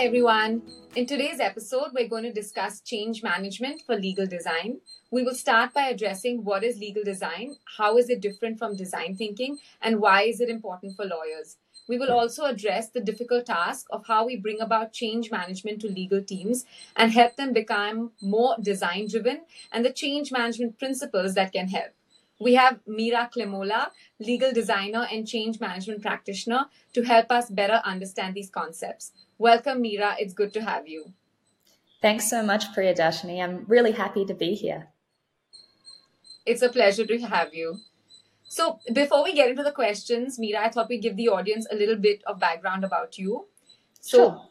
Hi, everyone. In today's episode, we're going to discuss change management for legal design. We will start by addressing what is legal design, how is it different from design thinking, and why is it important for lawyers. We will also address the difficult task of how we bring about change management to legal teams and help them become more design driven and the change management principles that can help. We have Meera Klemola, legal designer and change management practitioner, to help us better understand these concepts. Welcome, Meera. It's good to have you. Thanks so much, Priyadarshini. I'm really happy to be here. It's a pleasure to have you. So, before we get into the questions, Meera, I thought we'd give the audience a little bit of background about you. So, sure.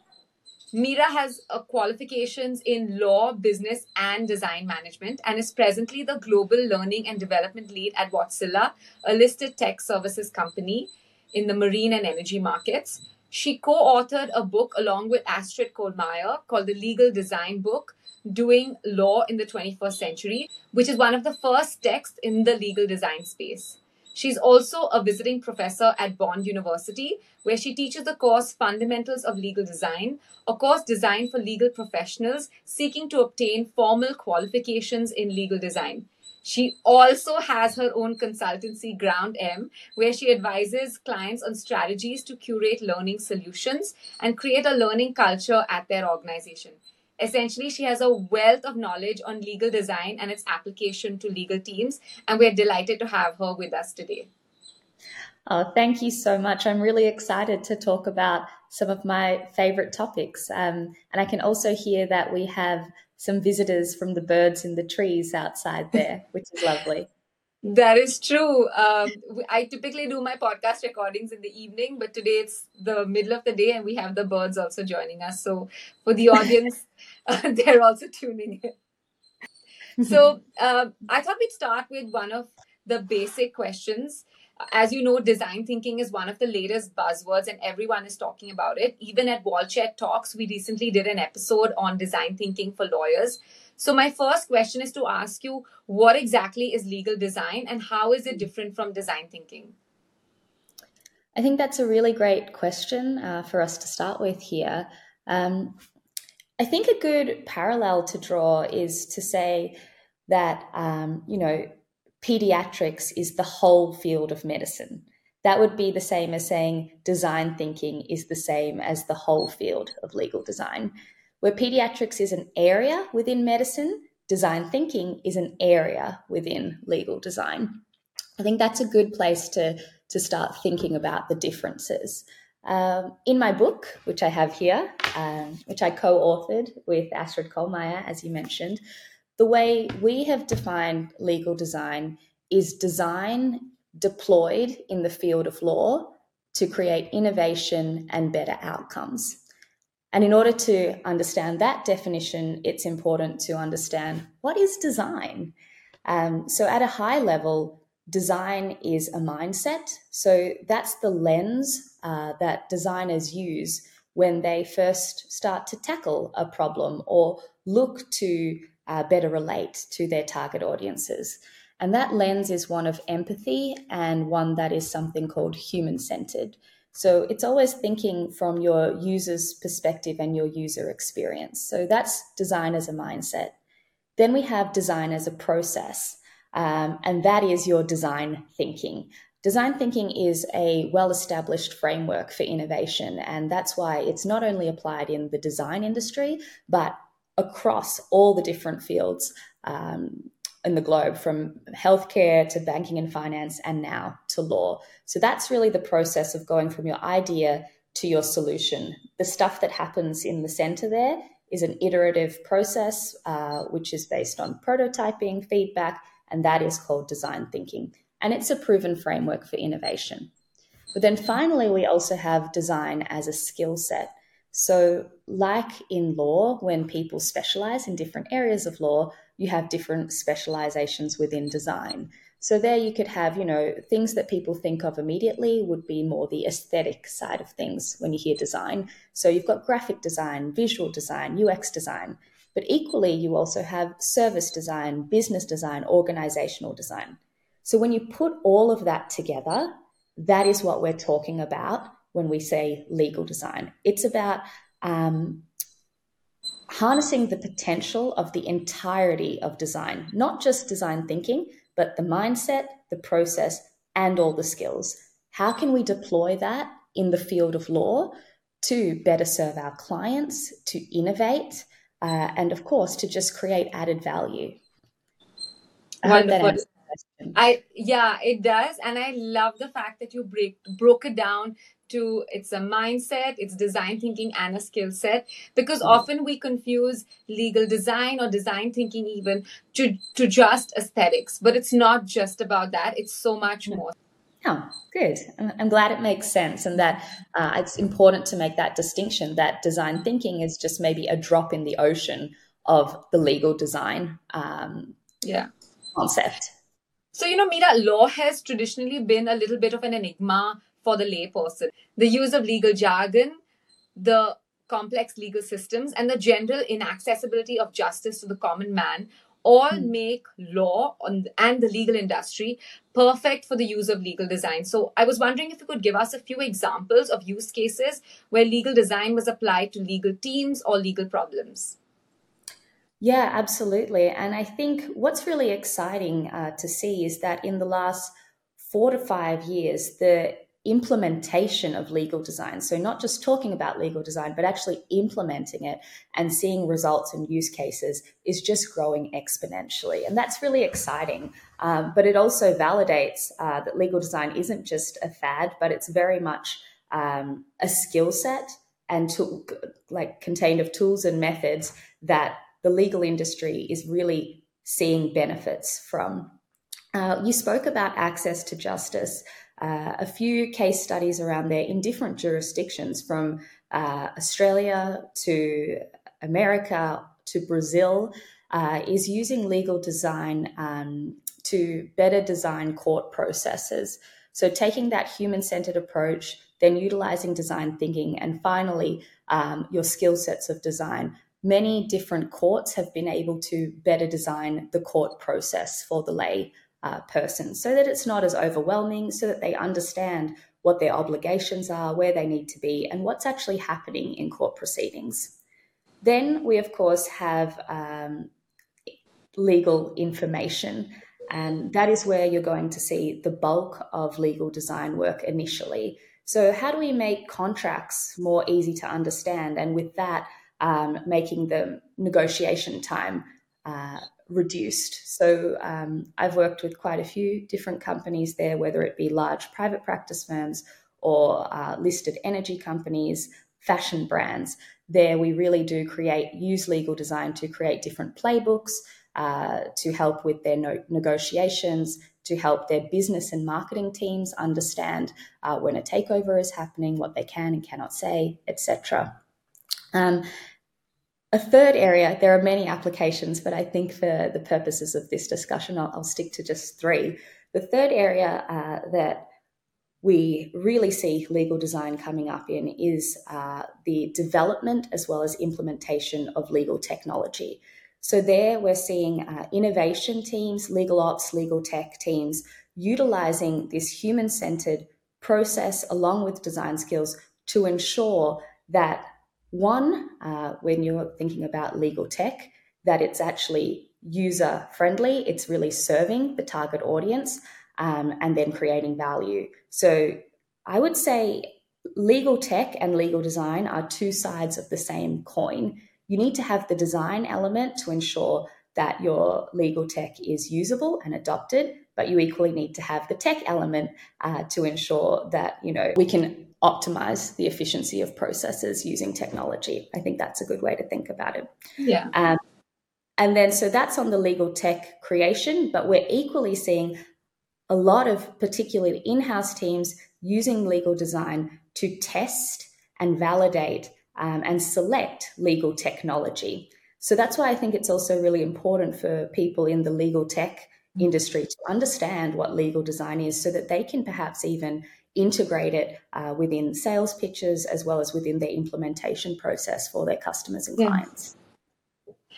Meera has uh, qualifications in law, business, and design management and is presently the global learning and development lead at Wärtsilä, a listed tech services company in the marine and energy markets. She co authored a book along with Astrid Kohlmeier called The Legal Design Book Doing Law in the 21st Century, which is one of the first texts in the legal design space. She's also a visiting professor at Bond University, where she teaches the course Fundamentals of Legal Design, a course designed for legal professionals seeking to obtain formal qualifications in legal design. She also has her own consultancy, Ground M, where she advises clients on strategies to curate learning solutions and create a learning culture at their organization. Essentially, she has a wealth of knowledge on legal design and its application to legal teams, and we're delighted to have her with us today. Oh, thank you so much. I'm really excited to talk about some of my favorite topics. Um, and I can also hear that we have some visitors from the birds in the trees outside there, which is lovely. That is true. Um, I typically do my podcast recordings in the evening, but today it's the middle of the day and we have the birds also joining us. So for the audience, uh, they're also tuning in. So uh, I thought we'd start with one of the basic questions. As you know, design thinking is one of the latest buzzwords, and everyone is talking about it. Even at WallCheck Talks, we recently did an episode on design thinking for lawyers. So, my first question is to ask you what exactly is legal design and how is it different from design thinking? I think that's a really great question uh, for us to start with here. Um, I think a good parallel to draw is to say that, um, you know, pediatrics is the whole field of medicine. That would be the same as saying design thinking is the same as the whole field of legal design. Where pediatrics is an area within medicine, design thinking is an area within legal design. I think that's a good place to, to start thinking about the differences. Um, in my book, which I have here, um, which I co authored with Astrid Kohlmeier, as you mentioned, the way we have defined legal design is design deployed in the field of law to create innovation and better outcomes. And in order to understand that definition, it's important to understand what is design. Um, so, at a high level, design is a mindset. So that's the lens uh, that designers use when they first start to tackle a problem or look to uh, better relate to their target audiences. And that lens is one of empathy and one that is something called human centered. So it's always thinking from your user's perspective and your user experience. So that's design as a mindset. Then we have design as a process. Um, and that is your design thinking. Design thinking is a well established framework for innovation, and that's why it's not only applied in the design industry, but across all the different fields um, in the globe, from healthcare to banking and finance, and now to law. So that's really the process of going from your idea to your solution. The stuff that happens in the center there is an iterative process, uh, which is based on prototyping, feedback, and that is called design thinking. And it's a proven framework for innovation. But then finally, we also have design as a skill set. So, like in law, when people specialize in different areas of law, you have different specializations within design. So, there you could have, you know, things that people think of immediately would be more the aesthetic side of things when you hear design. So, you've got graphic design, visual design, UX design. But equally, you also have service design, business design, organizational design. So when you put all of that together, that is what we're talking about when we say legal design. It's about um, harnessing the potential of the entirety of design, not just design thinking, but the mindset, the process, and all the skills. How can we deploy that in the field of law to better serve our clients, to innovate, uh, and of course, to just create added value? I Wonderful. I yeah, it does, and I love the fact that you break broke it down to it's a mindset, it's design thinking and a skill set because mm-hmm. often we confuse legal design or design thinking even to to just aesthetics, but it's not just about that. It's so much mm-hmm. more. Oh, good. I'm glad it makes sense and that uh, it's important to make that distinction that design thinking is just maybe a drop in the ocean of the legal design um, yeah. concept. So, you know, Meera, law has traditionally been a little bit of an enigma for the layperson. The use of legal jargon, the complex legal systems, and the general inaccessibility of justice to the common man all mm. make law on, and the legal industry perfect for the use of legal design. So I was wondering if you could give us a few examples of use cases where legal design was applied to legal teams or legal problems. Yeah, absolutely. And I think what's really exciting uh, to see is that in the last four to five years, the implementation of legal design. So, not just talking about legal design, but actually implementing it and seeing results and use cases is just growing exponentially. And that's really exciting. Um, but it also validates uh, that legal design isn't just a fad, but it's very much um, a skill set and to, like contained of tools and methods that the legal industry is really seeing benefits from. Uh, you spoke about access to justice uh, a few case studies around there in different jurisdictions from uh, Australia to America to Brazil uh, is using legal design um, to better design court processes. So, taking that human centered approach, then utilizing design thinking, and finally, um, your skill sets of design. Many different courts have been able to better design the court process for the lay uh, person so that it's not as overwhelming, so that they understand what their obligations are, where they need to be, and what's actually happening in court proceedings. Then we, of course, have um, legal information, and that is where you're going to see the bulk of legal design work initially. So, how do we make contracts more easy to understand? And with that, um, making the negotiation time uh, reduced. So um, I've worked with quite a few different companies there, whether it be large private practice firms or uh, listed energy companies, fashion brands. There, we really do create, use legal design to create different playbooks uh, to help with their no- negotiations, to help their business and marketing teams understand uh, when a takeover is happening, what they can and cannot say, etc. Um, a third area, there are many applications, but I think for the purposes of this discussion, I'll, I'll stick to just three. The third area uh, that we really see legal design coming up in is uh, the development as well as implementation of legal technology. So, there we're seeing uh, innovation teams, legal ops, legal tech teams utilizing this human centered process along with design skills to ensure that one, uh, when you're thinking about legal tech, that it's actually user friendly, it's really serving the target audience, um, and then creating value. So I would say legal tech and legal design are two sides of the same coin. You need to have the design element to ensure that your legal tech is usable and adopted, but you equally need to have the tech element uh, to ensure that you know we can optimize the efficiency of processes using technology. I think that's a good way to think about it. Yeah. Um, and then, so that's on the legal tech creation, but we're equally seeing a lot of particularly in house teams using legal design to test and validate um, and select legal technology. So that's why I think it's also really important for people in the legal tech industry to understand what legal design is so that they can perhaps even integrate it uh, within sales pitches as well as within their implementation process for their customers and clients.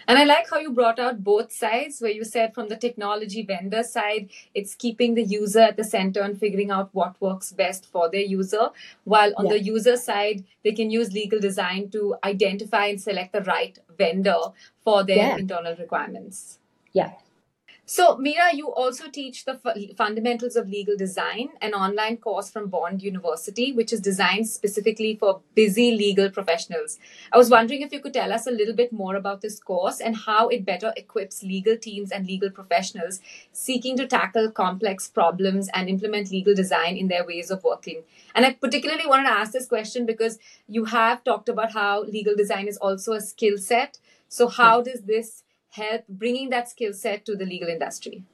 And I like how you brought out both sides, where you said from the technology vendor side, it's keeping the user at the center and figuring out what works best for their user. While on yeah. the user side, they can use legal design to identify and select the right vendor for their yeah. internal requirements. Yeah, so, Meera, you also teach the f- fundamentals of legal design, an online course from Bond University, which is designed specifically for busy legal professionals. I was wondering if you could tell us a little bit more about this course and how it better equips legal teams and legal professionals seeking to tackle complex problems and implement legal design in their ways of working. And I particularly wanted to ask this question because you have talked about how legal design is also a skill set. So, how hmm. does this help bringing that skill set to the legal industry?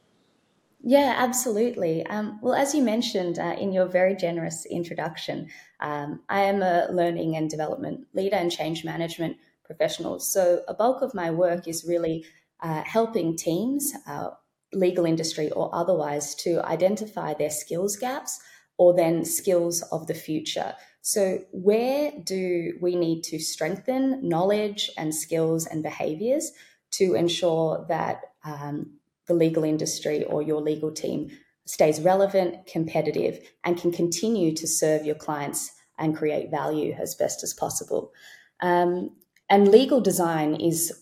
Yeah, absolutely. Um, well, as you mentioned uh, in your very generous introduction, um, I am a learning and development leader and change management professional. So, a bulk of my work is really uh, helping teams, uh, legal industry or otherwise, to identify their skills gaps or then skills of the future. So, where do we need to strengthen knowledge and skills and behaviors to ensure that um, the legal industry or your legal team stays relevant, competitive, and can continue to serve your clients and create value as best as possible. Um, and legal design is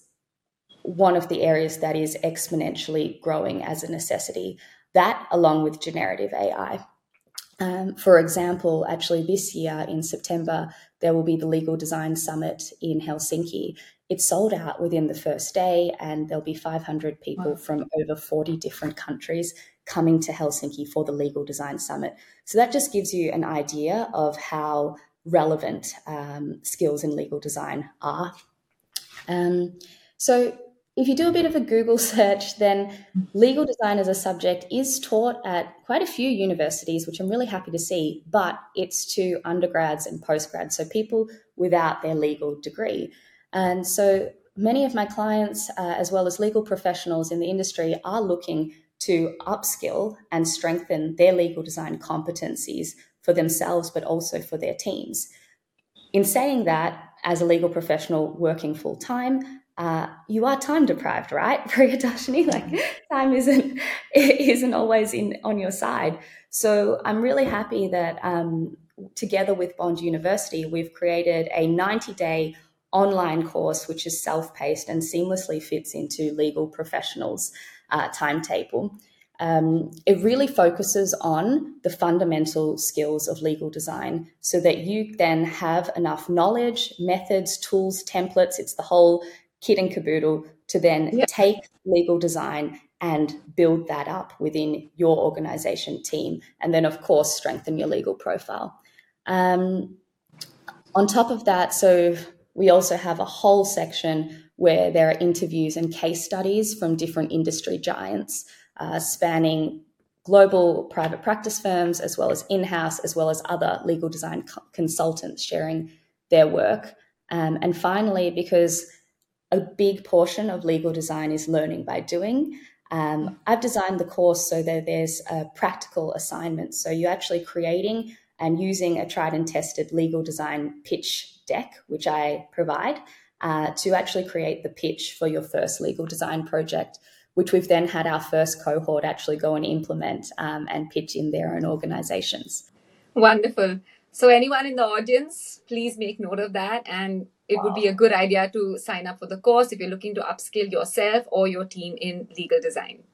one of the areas that is exponentially growing as a necessity. That, along with generative AI. Um, for example, actually, this year in September, there will be the Legal Design Summit in Helsinki, it sold out within the first day, and there'll be 500 people wow. from over 40 different countries coming to Helsinki for the Legal Design Summit. So that just gives you an idea of how relevant um, skills in legal design are. Um, so if you do a bit of a Google search, then legal design as a subject is taught at quite a few universities, which I'm really happy to see, but it's to undergrads and postgrads, so people without their legal degree. And so many of my clients, uh, as well as legal professionals in the industry, are looking to upskill and strengthen their legal design competencies for themselves, but also for their teams. In saying that, as a legal professional working full time, uh, you are time deprived, right, Priyadarshini? Like time isn't isn't always in on your side. So I'm really happy that um, together with Bond University, we've created a 90 day online course, which is self paced and seamlessly fits into legal professionals' uh, timetable. Um, it really focuses on the fundamental skills of legal design so that you then have enough knowledge, methods, tools, templates. It's the whole kit and caboodle to then yeah. take legal design and build that up within your organization team. And then, of course, strengthen your legal profile. Um, on top of that, so we also have a whole section where there are interviews and case studies from different industry giants uh, spanning global private practice firms as well as in house, as well as other legal design co- consultants sharing their work. Um, and finally, because a big portion of legal design is learning by doing. Um, I've designed the course so that there's a practical assignment. So you're actually creating and using a tried and tested legal design pitch deck, which I provide, uh, to actually create the pitch for your first legal design project, which we've then had our first cohort actually go and implement um, and pitch in their own organizations. Wonderful. So, anyone in the audience, please make note of that. And it would be a good idea to sign up for the course if you're looking to upskill yourself or your team in legal design.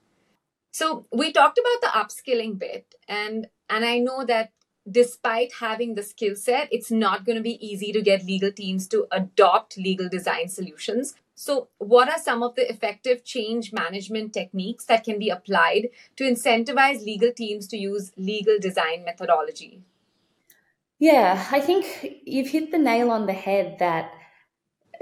So, we talked about the upskilling bit, and and I know that despite having the skill set, it's not going to be easy to get legal teams to adopt legal design solutions. So, what are some of the effective change management techniques that can be applied to incentivize legal teams to use legal design methodology? Yeah, I think you've hit the nail on the head that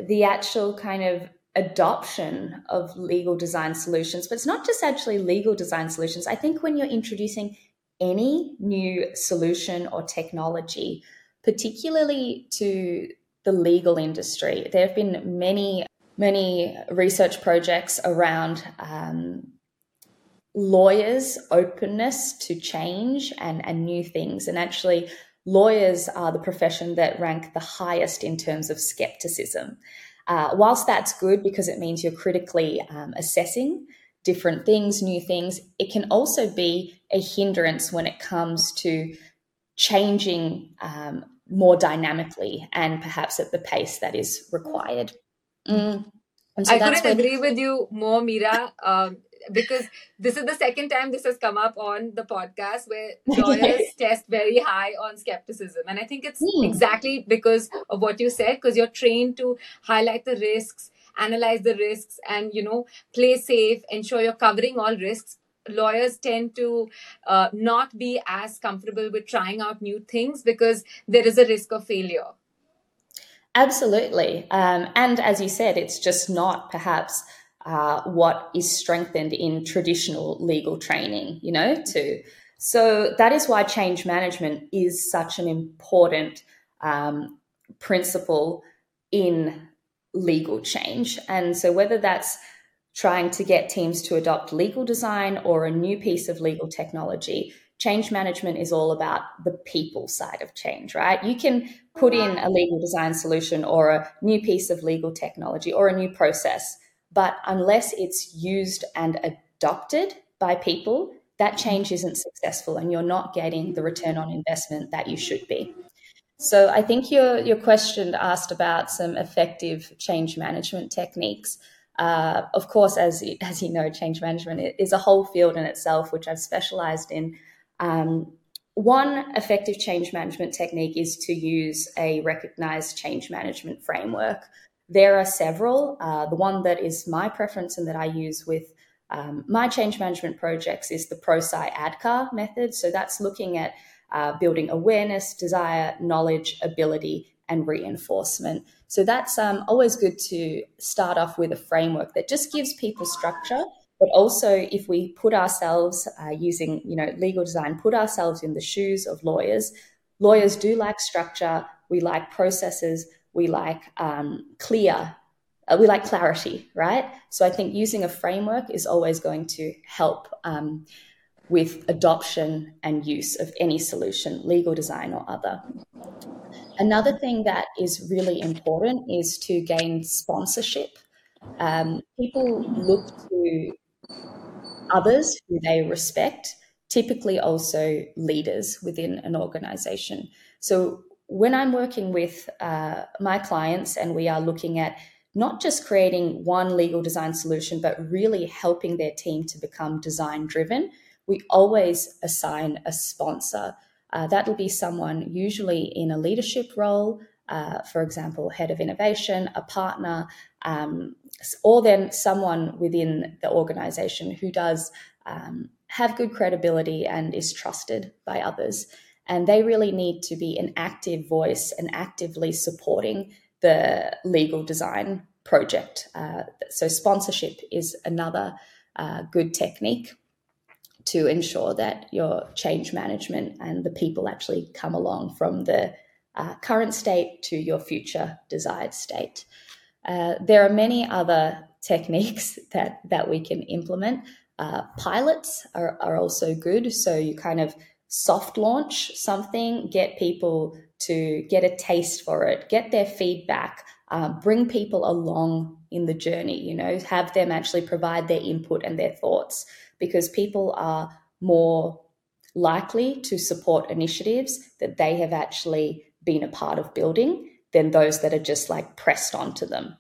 the actual kind of adoption of legal design solutions, but it's not just actually legal design solutions. I think when you're introducing any new solution or technology, particularly to the legal industry. There have been many, many research projects around um, lawyers' openness to change and, and new things. And actually, lawyers are the profession that rank the highest in terms of skepticism. uh, whilst that's good because it means you're critically um, assessing different things, new things, it can also be a hindrance when it comes to changing um, more dynamically and perhaps at the pace that is required. Mm. So I couldn't agree with you more, Meera. Um, because this is the second time this has come up on the podcast where lawyers test very high on skepticism. And I think it's mm. exactly because of what you said, because you're trained to highlight the risks, analyze the risks, and, you know, play safe, ensure you're covering all risks. Lawyers tend to uh, not be as comfortable with trying out new things because there is a risk of failure. Absolutely. Um, and as you said, it's just not perhaps uh, what is strengthened in traditional legal training, you know, too. So that is why change management is such an important um, principle in legal change. And so whether that's trying to get teams to adopt legal design or a new piece of legal technology, change management is all about the people side of change, right? You can put in a legal design solution or a new piece of legal technology or a new process but unless it's used and adopted by people, that change isn't successful and you're not getting the return on investment that you should be. So I think your your question asked about some effective change management techniques. Uh, of course, as as you know, change management is a whole field in itself, which I've specialized in. Um, one effective change management technique is to use a recognized change management framework. There are several. Uh, the one that is my preference and that I use with um, my change management projects is the ProSci ADKAR method. So that's looking at uh, building awareness, desire, knowledge, ability, and reinforcement. So that's um, always good to start off with a framework that just gives people structure. But also, if we put ourselves uh, using, you know, legal design, put ourselves in the shoes of lawyers. Lawyers do like structure. We like processes we like um, clear uh, we like clarity right? So i think using a framework is always going to help um, with adoption and use of any solution legal design or other. Another thing that is really important is to gain sponsorship. Um, people look to others who they respect typically also leaders within an organization. So when I'm working with uh, my clients and we are looking at not just creating one legal design solution, but really helping their team to become design driven, we always assign a sponsor. Uh, that will be someone usually in a leadership role, uh, for example, head of innovation, a partner, um, or then someone within the organization who does um, have good credibility and is trusted by others. And they really need to be an active voice and actively supporting the legal design project. Uh, so, sponsorship is another uh, good technique to ensure that your change management and the people actually come along from the uh, current state to your future desired state. Uh, there are many other techniques that, that we can implement. Uh, pilots are, are also good. So, you kind of soft launch something, get people to get a taste for it, get their feedback, uh, bring people along in the journey, you know, have them actually provide their input and their thoughts because people are more likely to support initiatives that they have actually been a part of building than those that are just like pressed onto them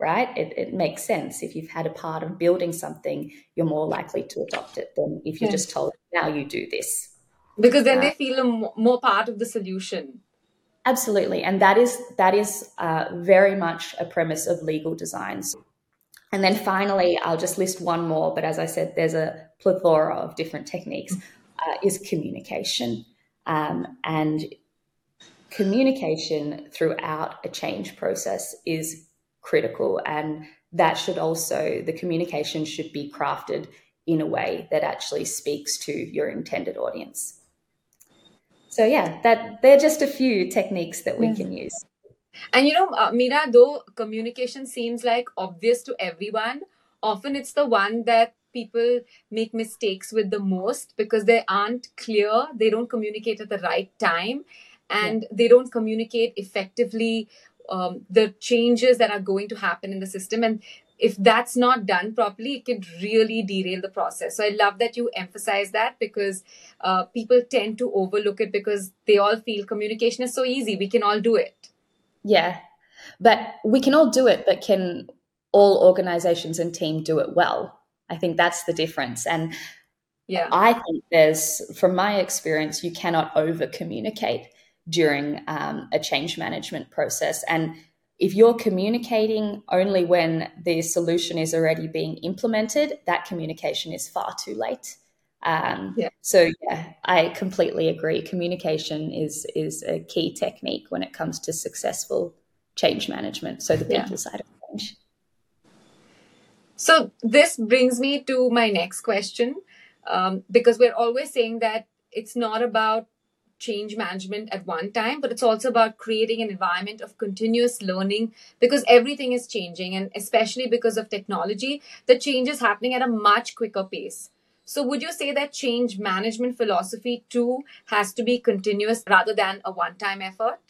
right? It, it, makes sense. If you've had a part of building something, you're more likely to adopt it than if you're just told, now you do this because then uh, they feel a more part of the solution. Absolutely. And that is that is uh, very much a premise of legal designs. And then finally i'll just list one more but as i said there's a plethora of different techniques uh, is communication. Um, and communication throughout a change process is critical and that should also the communication should be crafted in a way that actually speaks to your intended audience so yeah that they're just a few techniques that we can use. And you know uh, though communication seems like obvious to everyone often it's the one that people make mistakes with the most because they aren't clear they don't communicate at the right time and yeah. they don't communicate effectively um, the changes that are going to happen in the system. And if that's not done properly it can really derail the process. So i love that you emphasize that because uh, people tend to overlook it because they all feel communication is so easy. We can all do it. Yeah. But we can all do it but can all organizations and team do it well? I think that's the difference. And yeah. I think there's from my experience you cannot over communicate during um, a change management process. And if you're communicating only when the solution is already being implemented that communication is far too late um, yeah. so yeah i completely agree communication is is a key technique when it comes to successful change management so the people yeah. side of change so this brings me to my next question um, because we're always saying that it's not about change management at one time, but it's also about creating an environment of continuous learning because everything is changing. And especially because of technology, the change is happening at a much quicker pace. So, would you say that change management philosophy too has to be continuous rather than a one time effort?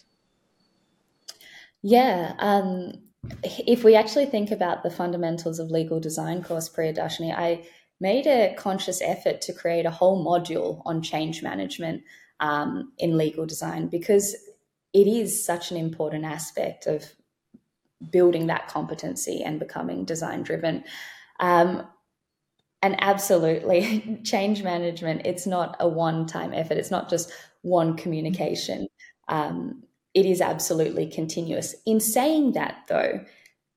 Yeah. Um, if we actually think about the fundamentals of legal design course, Priyadarshini, I made a conscious effort to create a whole module on change management um, in legal design because it is such an important aspect of building that competency and becoming design driven. Um, and absolutely, change management, it's not a one time effort, it's not just one communication. Um, it is absolutely continuous. In saying that, though,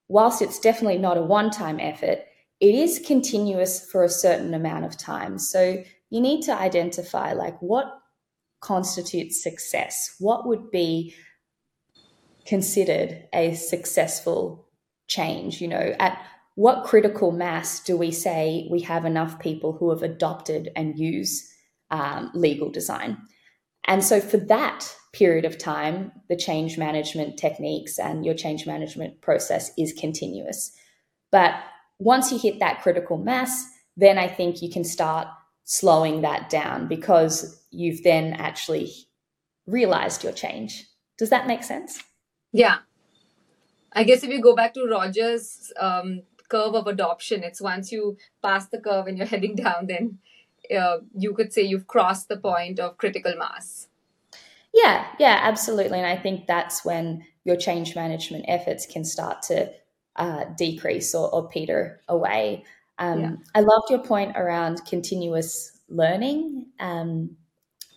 whilst it's definitely not a one time effort, it is continuous for a certain amount of time. So you need to identify like what constitutes success? What would be considered a successful change? You know, at what critical mass do we say we have enough people who have adopted and use um, legal design? And so, for that period of time, the change management techniques and your change management process is continuous. But once you hit that critical mass, then I think you can start slowing that down because you've then actually realized your change. Does that make sense? Yeah. I guess if you go back to Rogers' um, curve of adoption, it's once you pass the curve and you're heading down, then uh, you could say you've crossed the point of critical mass. Yeah, yeah, absolutely. And I think that's when your change management efforts can start to uh, decrease or, or peter away. Um, yeah. I loved your point around continuous learning. Um,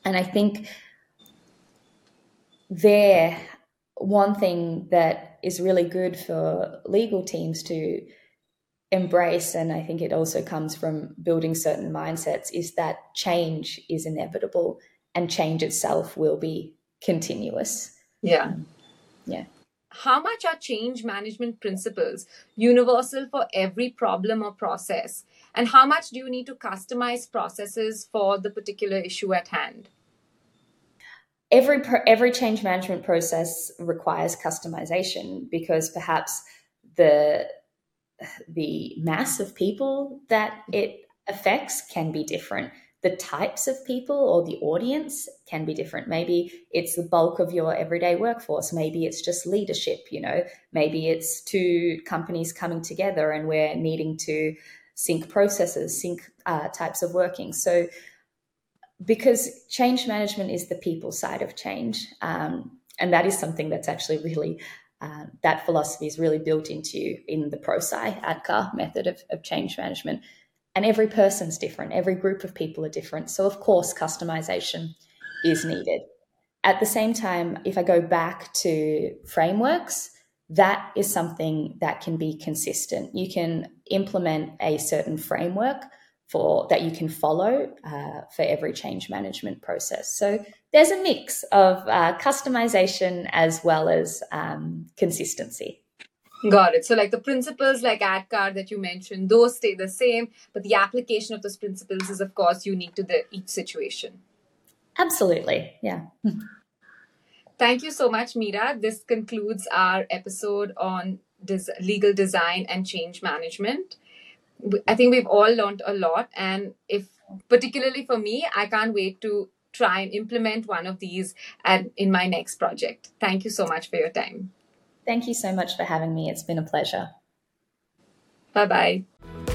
and I think there, one thing that is really good for legal teams to embrace, and I think it also comes from building certain mindsets, is that change is inevitable and change itself will be continuous. Yeah. Yeah how much are change management principles universal for every problem or process? And how much do you need to customize processes for the particular issue at hand? Every, every change management process requires customization because perhaps the, the mass of people that it affects can be different the types of people or the audience can be different. Maybe it's the bulk of your everyday workforce. Maybe it's just leadership, you know, maybe it's two companies coming together and we're needing to sync processes, sync uh, types of working. So, because change management is the people side of change, um, and that is something that's actually really uh, that philosophy is really built into in the ProSci ADKAR method of, of change management and every person's different, every group of people are different. So, of course, customization is needed. At the same time, if I go back to frameworks, that is something that can be consistent. You can implement a certain framework for that you can follow uh, for every change management process. So there's a mix of uh, customization as well as um, consistency. Got it. So, like the principles like ADKAR that you mentioned, those stay the same, but the application of those principles is, of course, unique to the each situation. Absolutely. Yeah. Thank you so much, Meera. This concludes our episode on des- legal design and change management. I think we've all learned a lot, and if particularly for me, I can't wait to try and implement one of these and in my next project. Thank you so much for your time. Thank you so much for having me. It's been a pleasure. Bye bye.